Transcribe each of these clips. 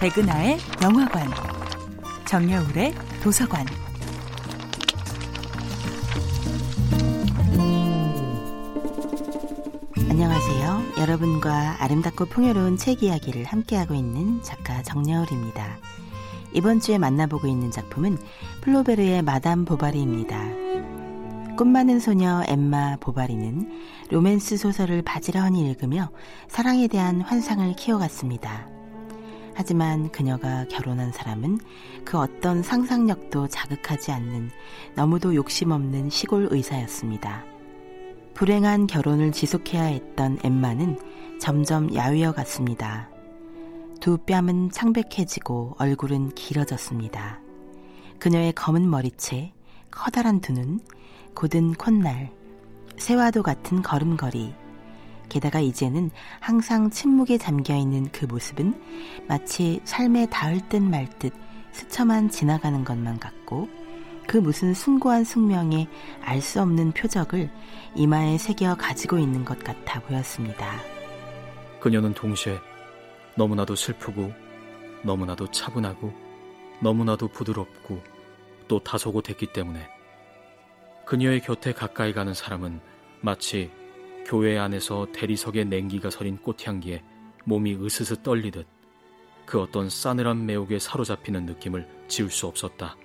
백은하의 영화관, 정여울의 도서관. 안녕하세요. 여러분과 아름답고 풍요로운 책 이야기를 함께하고 있는 작가 정여울입니다. 이번 주에 만나보고 있는 작품은 플로베르의 마담 보바리입니다. 꿈 많은 소녀 엠마 보바리는 로맨스 소설을 바지런히 읽으며 사랑에 대한 환상을 키워갔습니다. 하지만 그녀가 결혼한 사람은 그 어떤 상상력도 자극하지 않는 너무도 욕심 없는 시골 의사였습니다. 불행한 결혼을 지속해야 했던 엠마는 점점 야위어 갔습니다. 두 뺨은 창백해지고 얼굴은 길어졌습니다. 그녀의 검은 머리채, 커다란 두 눈, 곧은 콧날, 새와도 같은 걸음걸이, 게다가 이제는 항상 침묵에 잠겨 있는 그 모습은 마치 삶에 닿을 듯 말 듯 스쳐만 지나가는 것만 같고 그 무슨 숭고한 숙명에 알 수 없는 표적을 이마에 새겨 가지고 있는 것 같아 보였습니다. 그녀는 동시에 너무나도 슬프고 너무나도 차분하고 너무나도 부드럽고 또 다소곳했기 때문에 그녀의 곁에 가까이 가는 사람은 마치 교회 안에서 대리석에 냉기가 서린 꽃향기에 몸이 으스스 떨리듯 그 어떤 싸늘한 매혹에 사로잡히는 느낌을 지울 수 없었다.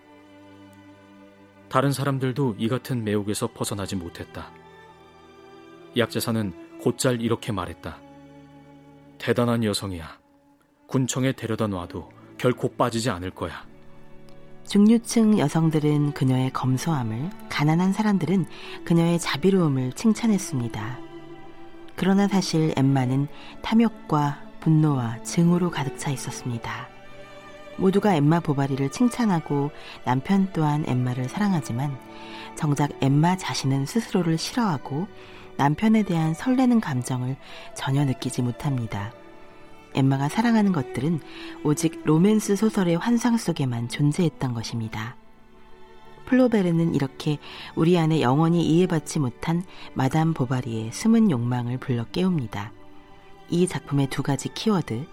다른 사람들도 이 같은 매혹에서 벗어나지 못했다. 약재사는 곧잘 이렇게 말했다. 대단한 여성이야. 군청에 데려다 놔도 결코 빠지지 않을 거야. 중류층 여성들은 그녀의 검소함을, 가난한 사람들은 그녀의 자비로움을 칭찬했습니다. 그러나 사실 엠마는 탐욕과 분노와 증오로 가득 차 있었습니다. 모두가 엠마 보바리를 칭찬하고 남편 또한 엠마를 사랑하지만 정작 엠마 자신은 스스로를 싫어하고 남편에 대한 설레는 감정을 전혀 느끼지 못합니다. 엠마가 사랑하는 것들은 오직 로맨스 소설의 환상 속에만 존재했던 것입니다. 플로베르는 이렇게 우리 안에 영원히 이해받지 못한 마담 보바리의 숨은 욕망을 불러 깨웁니다. 이 작품의 두 가지 키워드,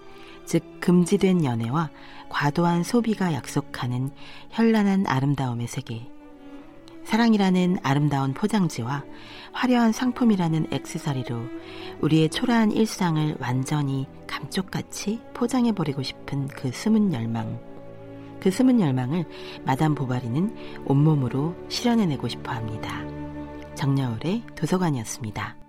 즉 금지된 연애와 과도한 소비가 약속하는 현란한 아름다움의 세계. 사랑이라는 아름다운 포장지와 화려한 상품이라는 액세서리로 우리의 초라한 일상을 완전히 감쪽같이 포장해버리고 싶은 그 숨은 열망. 그 숨은 열망을 마담 보바리는 온몸으로 실현해내고 싶어 합니다. 정여울의 도서관이었습니다.